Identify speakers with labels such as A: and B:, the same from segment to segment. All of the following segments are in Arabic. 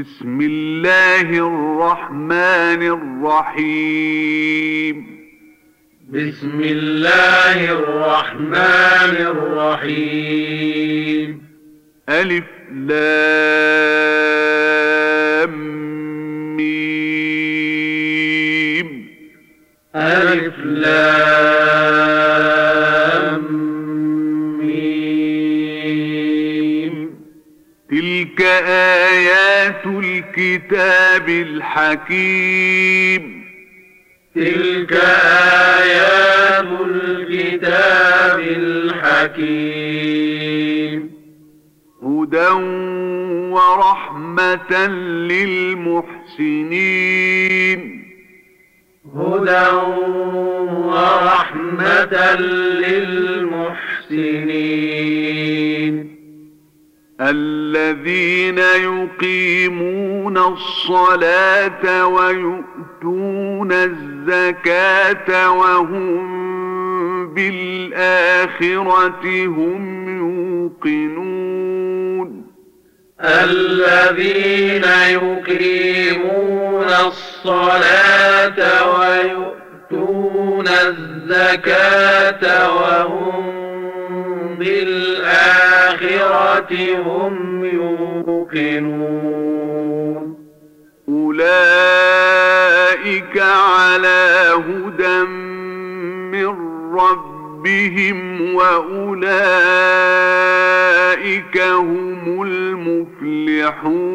A: بسم الله الرحمن الرحيم.
B: بسم الله الرحمن الرحيم.
A: ألف لام. الكتاب الحكيم.
B: تلك آيات الكتاب الحكيم.
A: هدى ورحمة للمحسنين.
B: هدى ورحمة للمحسنين.
A: الذين يقيمون الصلاة ويؤتون الزكاة وهم بالآخرة هم يوقنون.
B: الذين يقيمون الصلاة ويؤتون الزكاة وهم بالآخرة هم يوقنون
A: أولئك على هدى من ربهم وأولئك هم المفلحون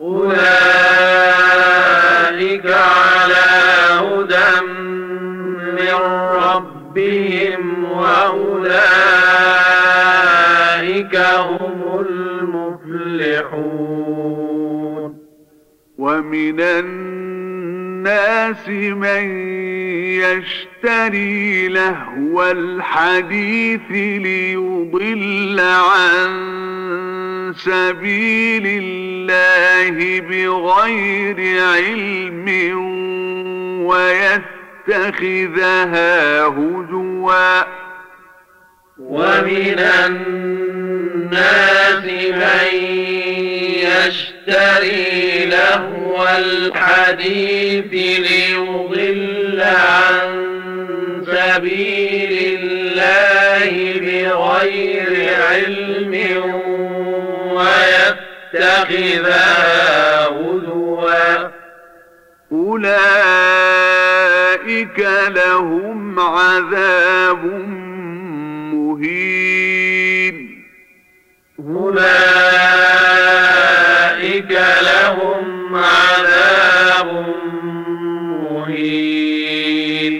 B: أولئك على هدى من ربهم وأولئك هم المفلحون.
A: ومن الناس من يشتري لهو الحديث ليضل عن سبيل الله بغير علم ويتخذها هزوا.
B: ومن الناس من يشتري لهو الحديث ليضل عن سبيل الله بغير علم ويتخذها هزوا.
A: أولئك لهم عذاب مهين
B: أولئك لهم عذاب مهين.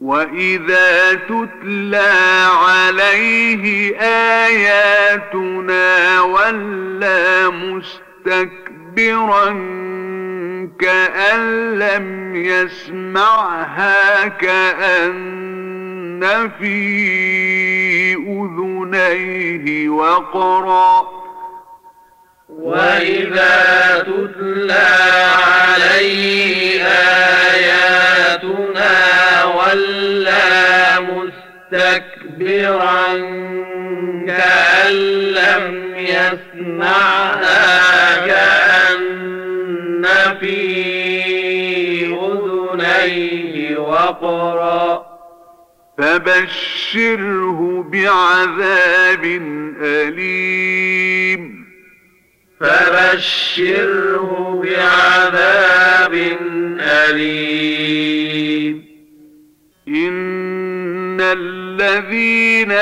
A: وإذا تتلى عليه آياتنا ولى مستكبرا كأن لم يسمعها كأن في أذنيه وقرا.
B: وإذا تتلى عليه آياتنا ولى مستكبرا كأن لم يسمعها كأن في أذنيه وقرا.
A: فبشره بعذاب أليم.
B: فبشره بعذاب أليم.
A: إن الذين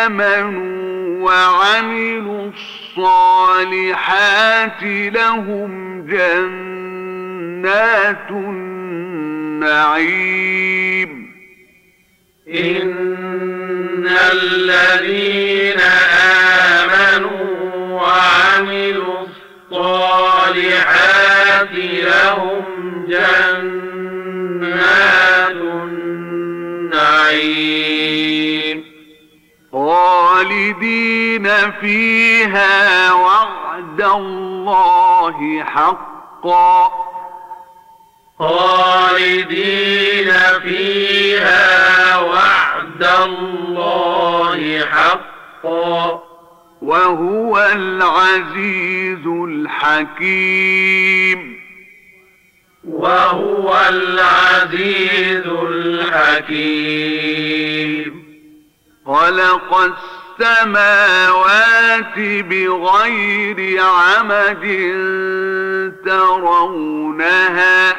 A: آمنوا وعملوا الصالحات لهم جنات النعيم.
B: إن الذين آمنوا وعملوا الصالحات لهم جنات النعيم
A: خالدين فيها وعد الله حقا
B: خالدين فيها وعد الله حقا.
A: وهو العزيز الحكيم.
B: وهو العزيز الحكيم.
A: خلق السماوات بغير عمد ترونها.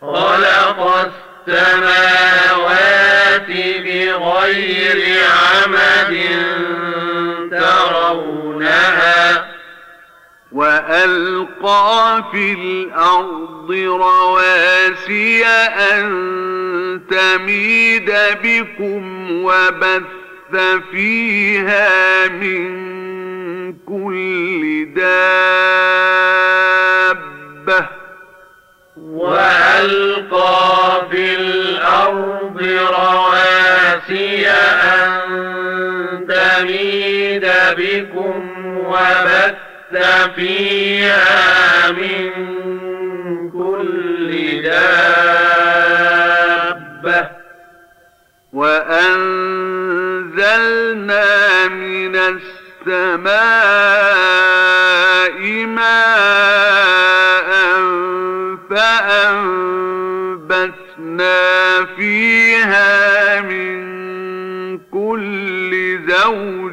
B: خلق السماوات بغير عمد ترونها
A: وألقى في الأرض رواسي أن تميد بكم وبث فيها من كل دابة
B: وألقى في الأرض رواسي أن تميد بكم وبث فيها من كل دابة.
A: وأنزلنا من السماء ماء فأنبتنا فيها من كل زوج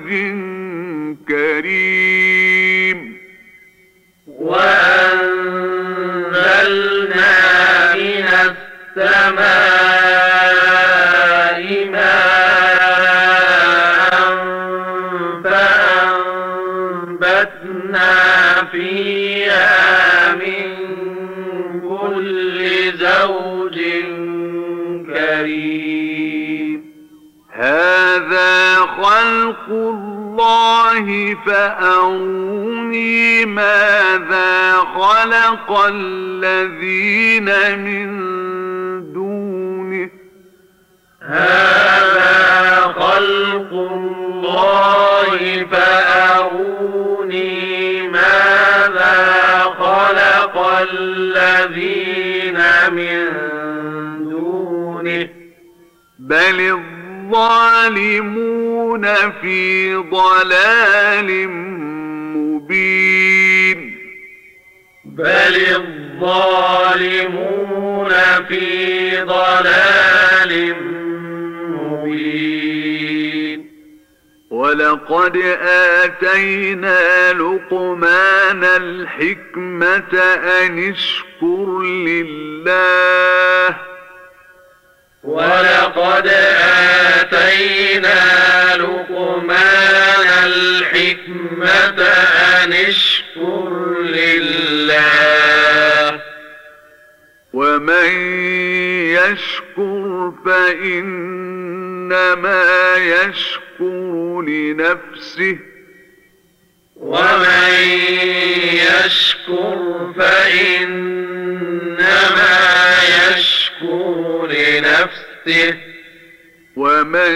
A: هذا خلق الله فأروني ماذا خلق الذين من دونه
B: هذا خلق الله فأروني ماذا خلق الذين من دونه
A: بل الظالمون في ضلال مبين
B: بل الظالمون في ضلال مبين
A: ولقد آتينا لقمان الحكمة أن اشكر لله
B: ولقد آتينا لقمان الحكمة أن اشكر لله.
A: ومن يشكر فإنما يشكر لنفسه.
B: ومن يشكر فإنما يشكر لنفسه.
A: ومن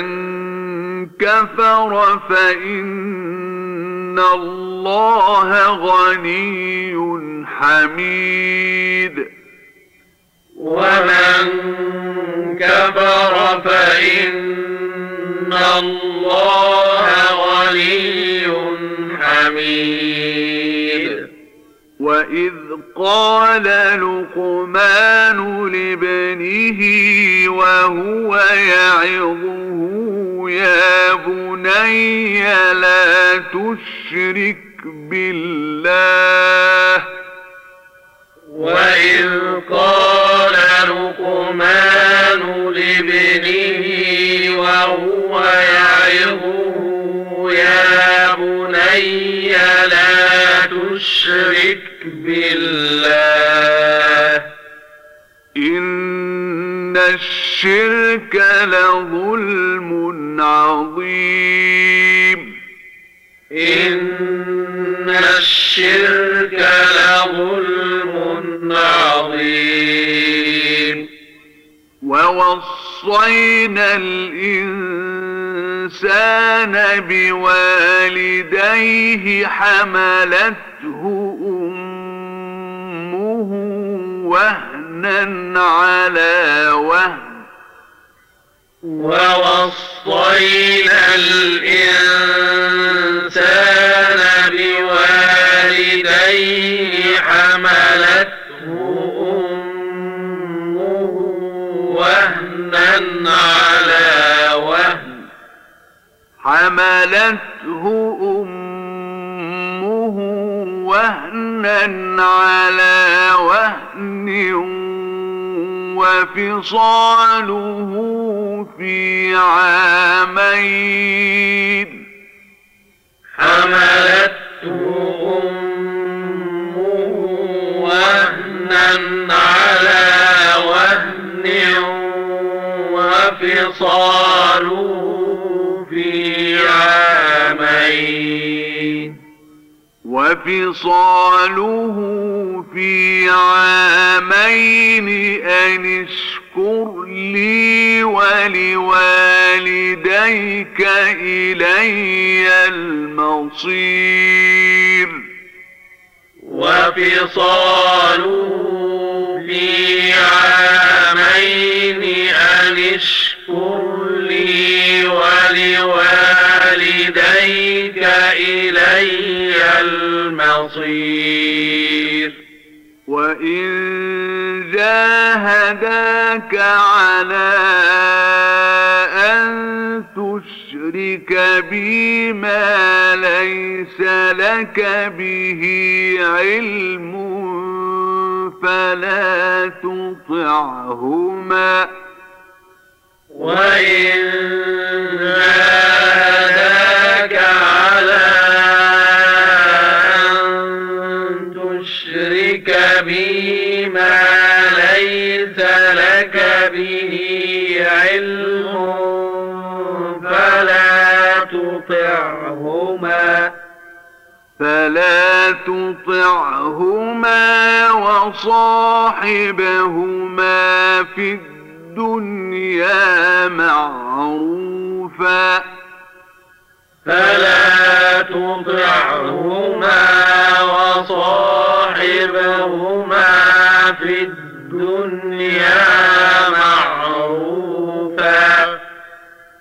A: كفر فإن الله غني حميد.
B: ومن كفر فإن الله غني حميد.
A: وإذ قال لقمان لابنه وهو يعظه يا بني لا تشرك بالله.
B: وإذ قال لقمان لابنه وهو يعظه يا بني لا تشرك بالله.
A: إن الشرك لظلم عظيم.
B: إن الشرك لظلم عظيم.
A: ووصينا الإنسان الإنسان بوالديه حملته أمه وهنا على وهن.
B: ووصينا الإنسان بوالديه حملته أمه وهنا على وهن
A: حملته أمه وهنا على وهن وفصاله في عامين.
B: حملته وفصاله في عامين
A: أن اشكر لي ولوالديك إلي المصير.
B: وفصاله في عامين أن اشكر لي ولوالديك إلي المصير.
A: وإن جاهداك على أن تشرك بي ما ليس لك به علم فلا تطعهما.
B: وإن جاهداك علم فلا تطعهما
A: فلا تطعهما وصاحبهما في الدنيا معروفا.
B: فلا تطعهما وصاحبهما في الدنيا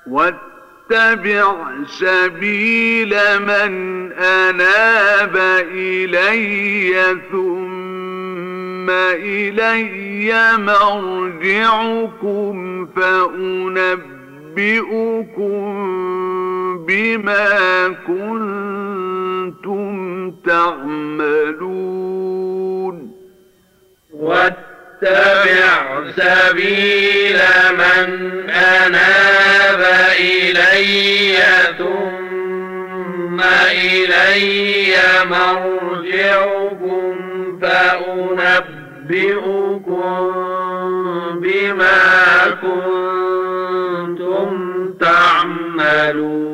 A: واتبع سبيل من أناب إلي ثم إلي مرجعكم فأنبئكم بما كنتم تعملون.
B: واتبع سبيل من أناب إلي ثم إلي مرجعكم فأنبئكم بما كنتم تعملون.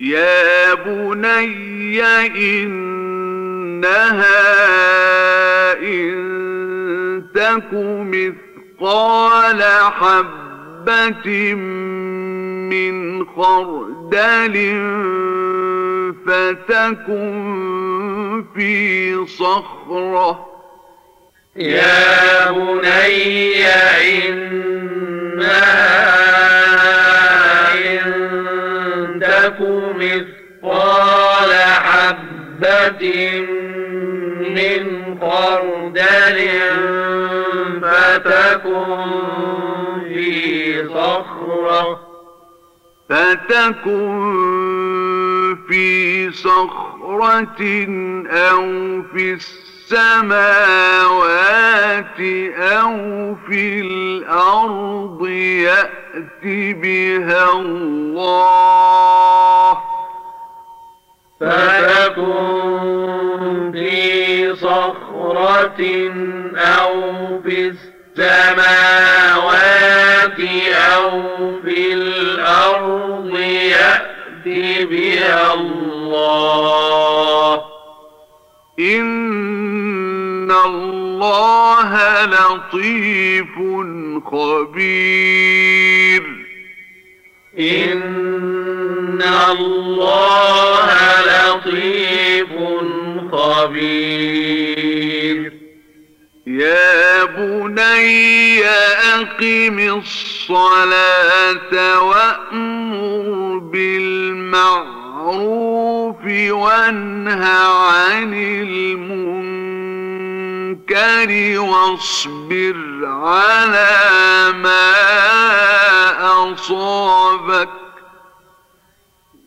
A: يا بني إنها إن تك مثقال حبة من خردل فتكن في صخرة
B: يا بني إنها إن تك مثقال حبة من خردل فتكن في صخرة.
A: فتكن في صخرة أو في السماوات أو في الأرض يأت بها الله.
B: فتكن في صخرة أو في السماوات أو في الأرض يأت بها الله
A: إن الله لطيف خبير.
B: إن الله لطيف خبير.
A: يا بني أقم الصلاة وأمر بالمعروف وانه عن المنكر واصبر على ما أصابك.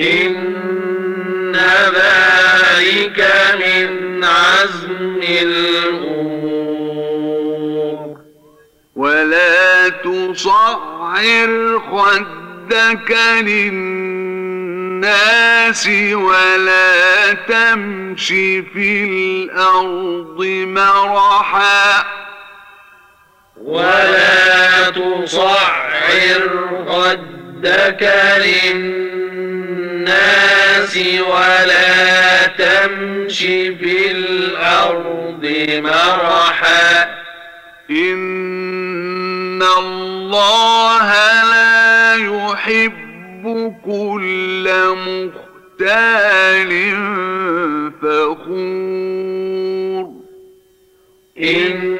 B: إن ذلك من عزم الأمور.
A: ولا تصعر خدك للناس ولا تمش في الأرض مرحا.
B: ولا تصعر خدك للناس ولا تمش في الأرض مرحا.
A: إن الله لا يحب كل مختال فخور.
B: إن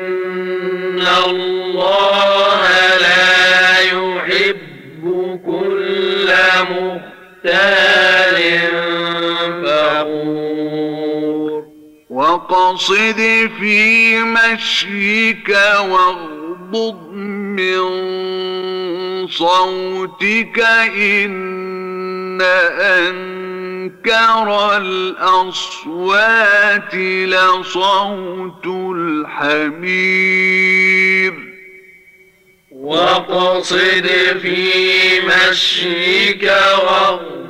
B: الله لا يحب كل مختال
A: وقصد في مشيك واغضض من صوتك إن أنكر الأصوات لصوت الحمير.
B: وقصد في مشيك واغضض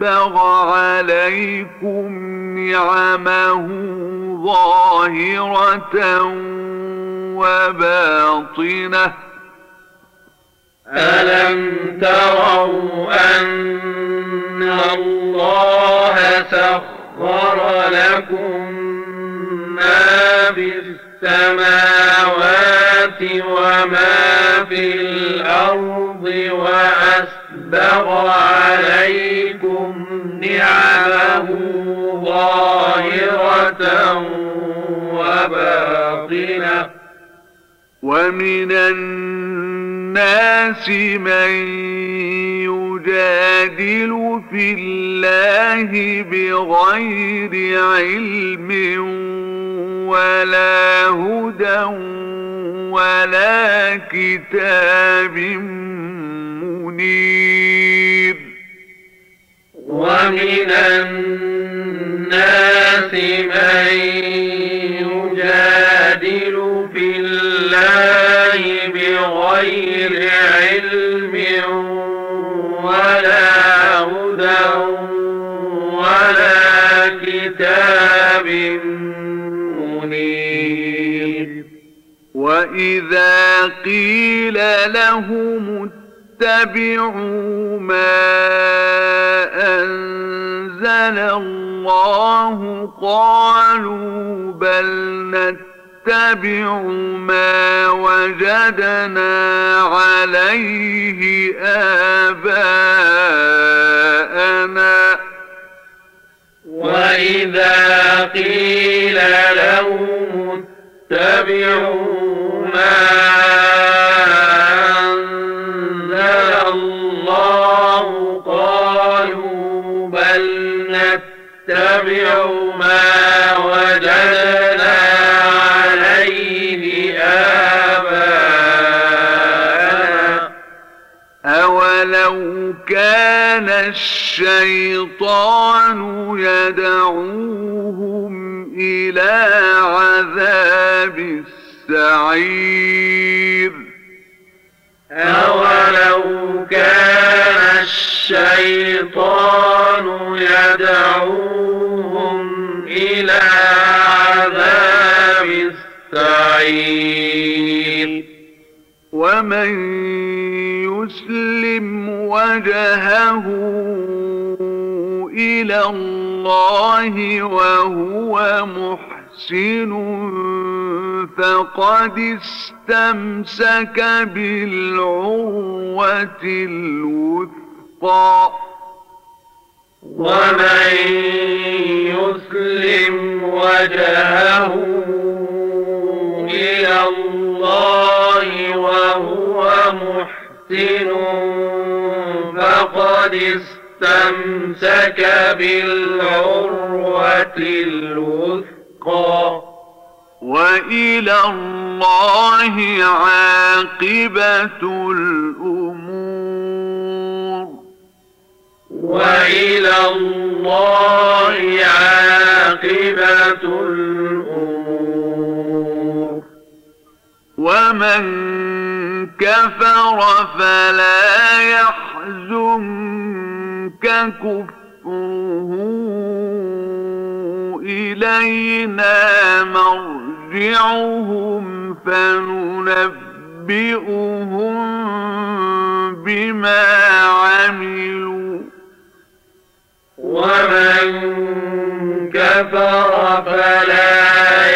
A: وأسبغ عليكم نعمه ظاهرة وباطنة.
B: ألم تروا أن الله سخر لكم ما في السماوات وما في الأرض؟ وأسبغ عليكم نعمه ظاهرة وباطنة.
A: ومن الناس من يجادل في الله بغير علم ولا هدى ولا كتاب منير
B: ومن الناس من يجادل في الله بغير علم ولا هدى ولا كتاب منير.
A: وإذا قيل لهم اتبعوا ما أنزل الله. قالوا بل نتبع ما وجدنا عليه آباءنا.
B: وإذا قيل لهم اتبعوا ما
A: الشيطان يدعوهم إلى عذاب السعير.
B: أولو كان الشيطان يدعوهم إلى
A: ومن يسلم وجهه إلى الله وهو محسن فقد استمسك بالعروة الوثقى.
B: ومن يسلم وجهه وهو محسن فقد استمسك بالعروة الوثقى.
A: وإلى الله عاقبة الأمور.
B: وإلى الله عاقبة الأمور.
A: ومن كفر فلا يحزنك كفره إلينا مرجعهم فننبئهم بما عملوا
B: ومن كفر فلا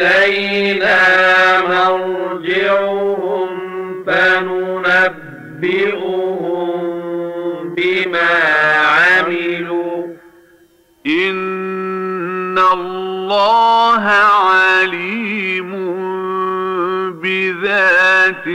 B: إلينا مرجعهم فننبئهم بما عملوا.
A: إن الله عليم بذات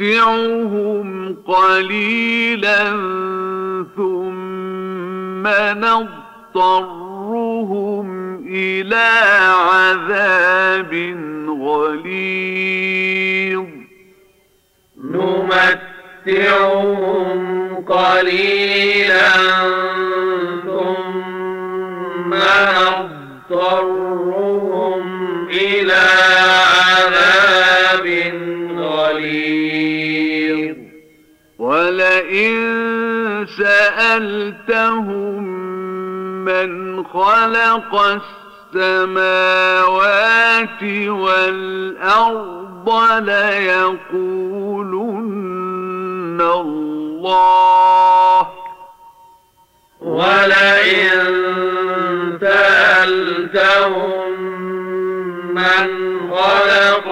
A: نمتعهم قليلا ثم نضطرهم إلى عذاب غليظ.
B: نمتعهم قليلا
A: ولئن سألتهم من خلق السماوات والأرض ليقولن الله.
B: ولئن سألتهم من خلق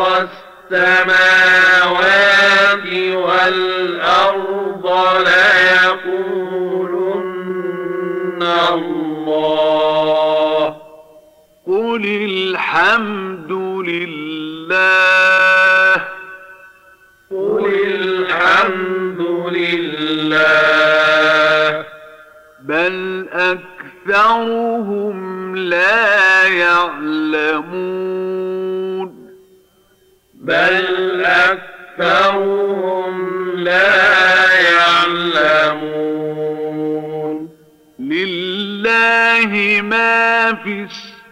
B: السماوات والأرض ليقولن الله.
A: قل الحمد لله.
B: قل الحمد لله.
A: بل أكثرهم لا يعلمون.
B: بل أكثرهم لا يعلمون.
A: لله ما في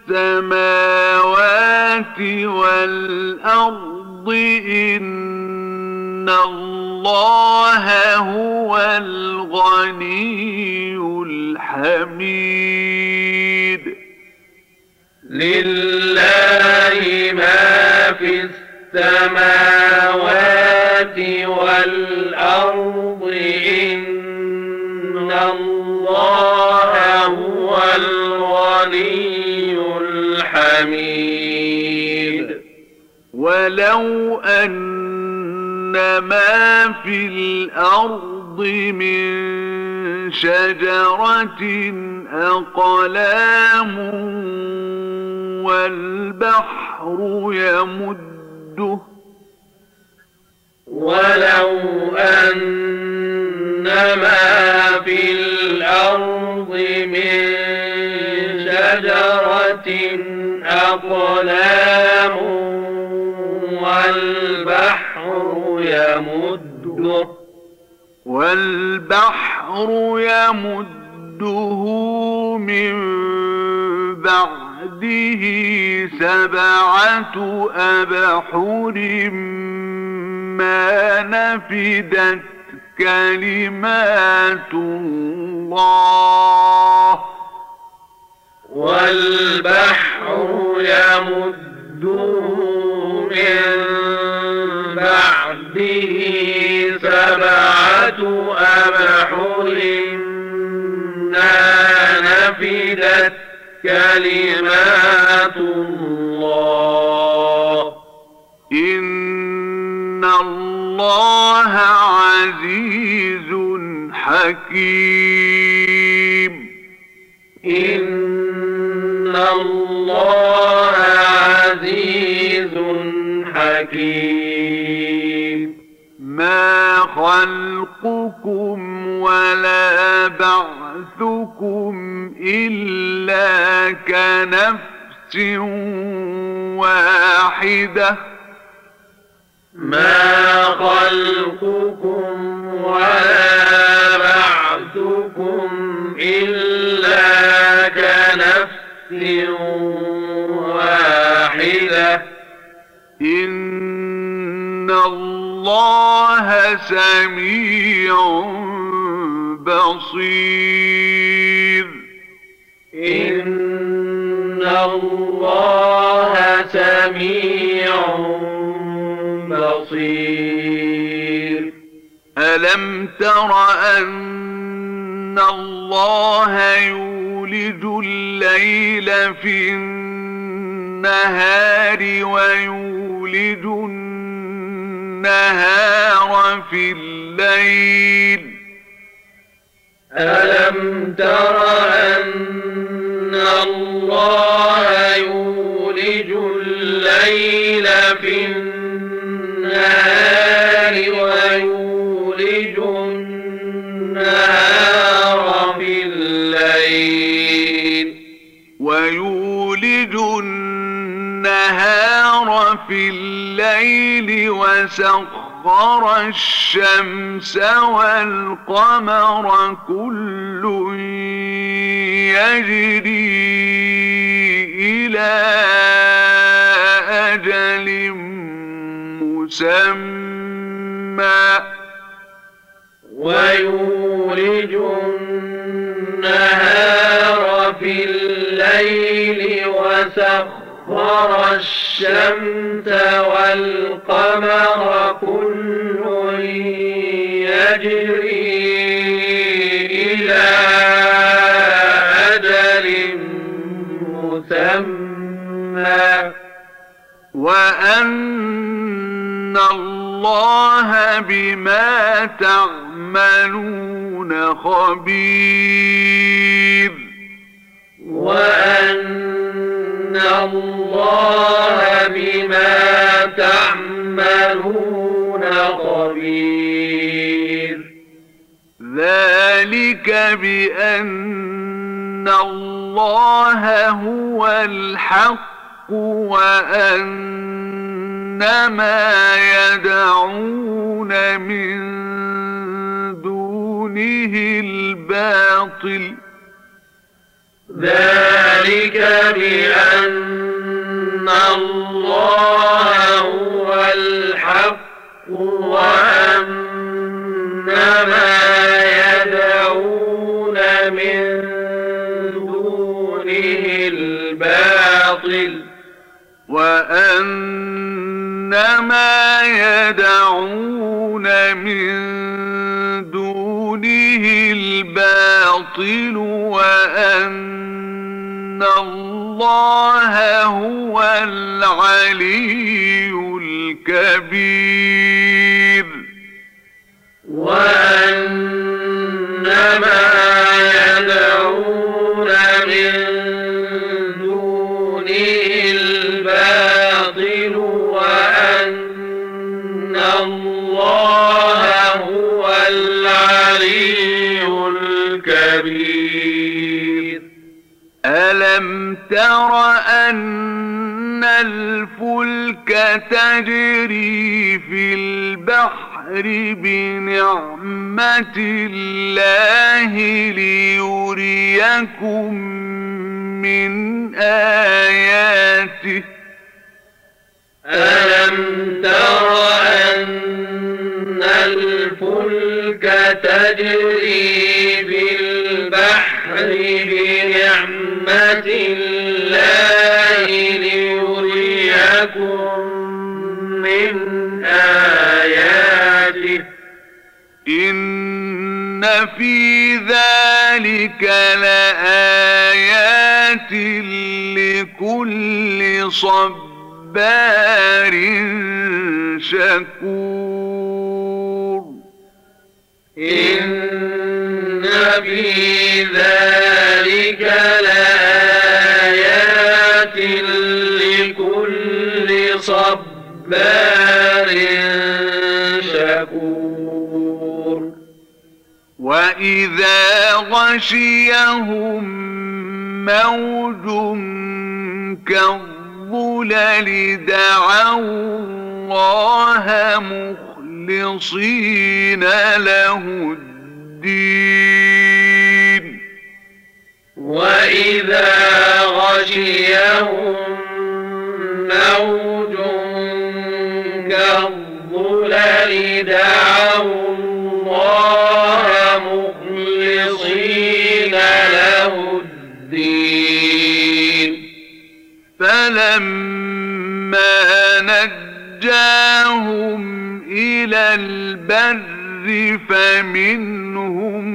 A: السماوات والأرض إن الله هو الغني الحميد.
B: لله ما في السماوات والأرض إن الله هو الغني الحميد.
A: ولو أن ما في الأرض من شجرة أقلام والبحر يمده
B: ولو أن ما في الأرض من شجرة أقلام والبحر يمده
A: والبحر يمده من بعده سبعة أبحر ما نفدت كلمات الله.
B: والبحر يمده من بعده سبعة أبحر. ما نفدت كلمات الله.
A: الله عزيز حكيم.
B: إن الله عزيز حكيم.
A: ما خلقكم ولا بعثكم إلا كنفس واحدة.
B: ما خلقكم ولا بعثكم إلا كنفس واحدة.
A: إن الله سميع بصير.
B: إن الله سميع بصير
A: ألم تر أن الله يولج الليل في النهار ويولج النهار في الليل؟
B: ألم تر أن الله يولج الليل في النهار في الليل
A: وسخر الشمس والقمر كل يجري إلى مسمى
B: ويولج النهار في الليل وسخر الشمس والقمر كل يجري إلى أجل مسمى.
A: وأن الله بما تعملون خبير
B: وأن الله بما تعملون خبير
A: ذلك بأن الله هو الحق وأن ما يدعون من دونه الباطل.
B: ذلك بأن الله هو الحق وأن ما يدعون من دونه الباطل.
A: وأن ما يدعون من دونه الباطل وأن الله هو العلي الكبير.
B: وأن ما يدعون من الله هو العلي الكبير.
A: ألم تر أن الفلك تجري في البحر بنعمة الله ليريكم من آياته؟
B: ألم تر أن الفلك تجري بالبحر بنعمة الله ليريكم من آياته؟
A: إن في ذلك لآيات لكل صبار شكور.
B: إن في ذلك لآيات لكل صبار شكور.
A: وإذا غشيهم موج كالظلل دعوا الله مخلصين له الدين
B: وإذا غشيهم موج كالظلل دعوا الله
A: فلما نجاهم إلى البر فمنهم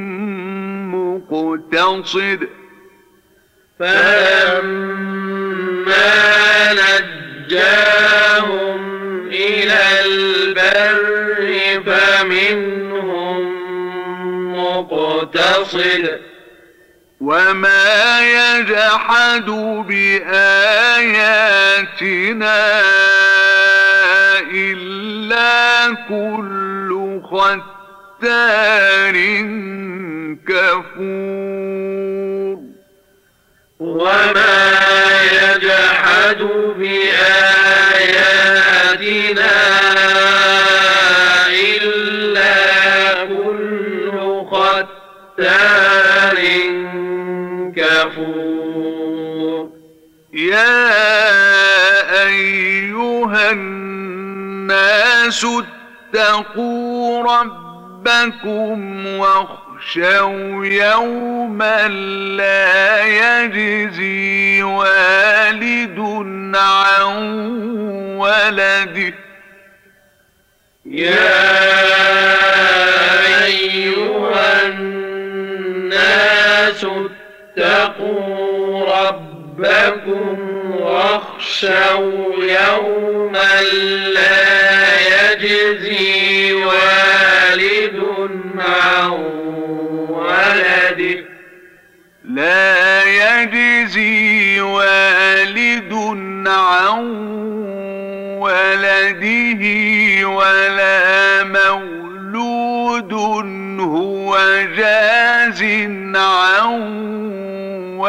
A: مقتصد.
B: فلما نجاهم إلى البر فمنهم مقتصد.
A: وما يجحد بآياتنا إلا كل ختار كفور
B: وما يجحد بآياتنا إلا كل ختار كفور
A: يا أيها الناس اتقوا ربكم واخشوا يوما لا يجزي والد عن ولده.
B: يا أيها الناس اتقوا ربكم واخشوا يوما لا يجزي والد عن ولده.
A: لا يجزي والد عن ولده ولا مولود هو جاز عن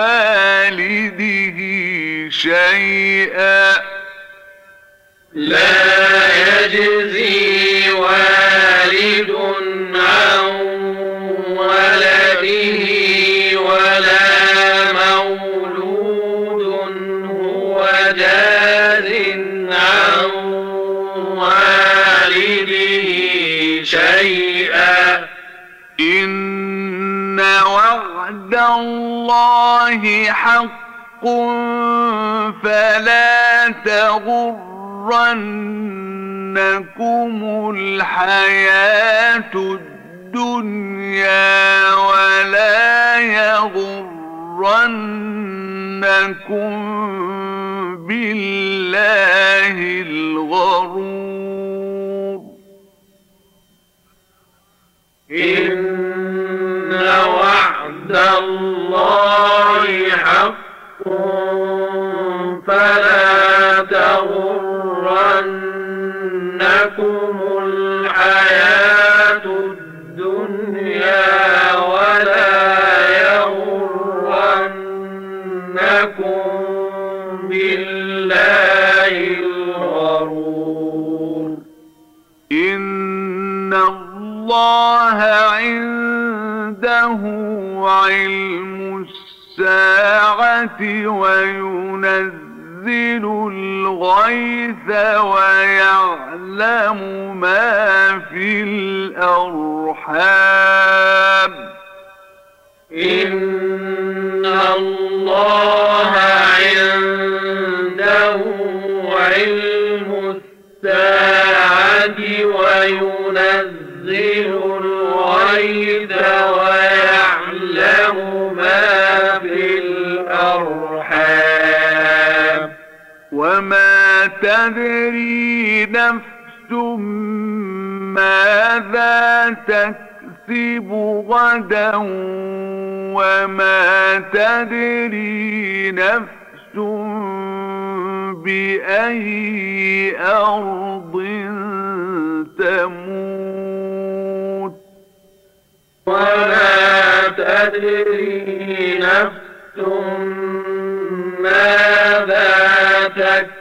A: والده شيئا.
B: لا يجزي والد
A: وعد الله حق فلا تغرنكم الحياة الدنيا ولا يغرنكم بالله الغرور.
B: عند الله حق فلا تغرنكم الحياة الدنيا ولا يغرنكم بالله الغرور.
A: إن الله عنده علم الساعة وينزل الغيث ويعلم ما في الأرحام.
B: إن الله عنده علم الساعة وينزل الغيث
A: تدري نفس ماذا تكسب غدا وما تدري نفس بأي أرض تموت.
B: وما تدري نفس ماذا تكسب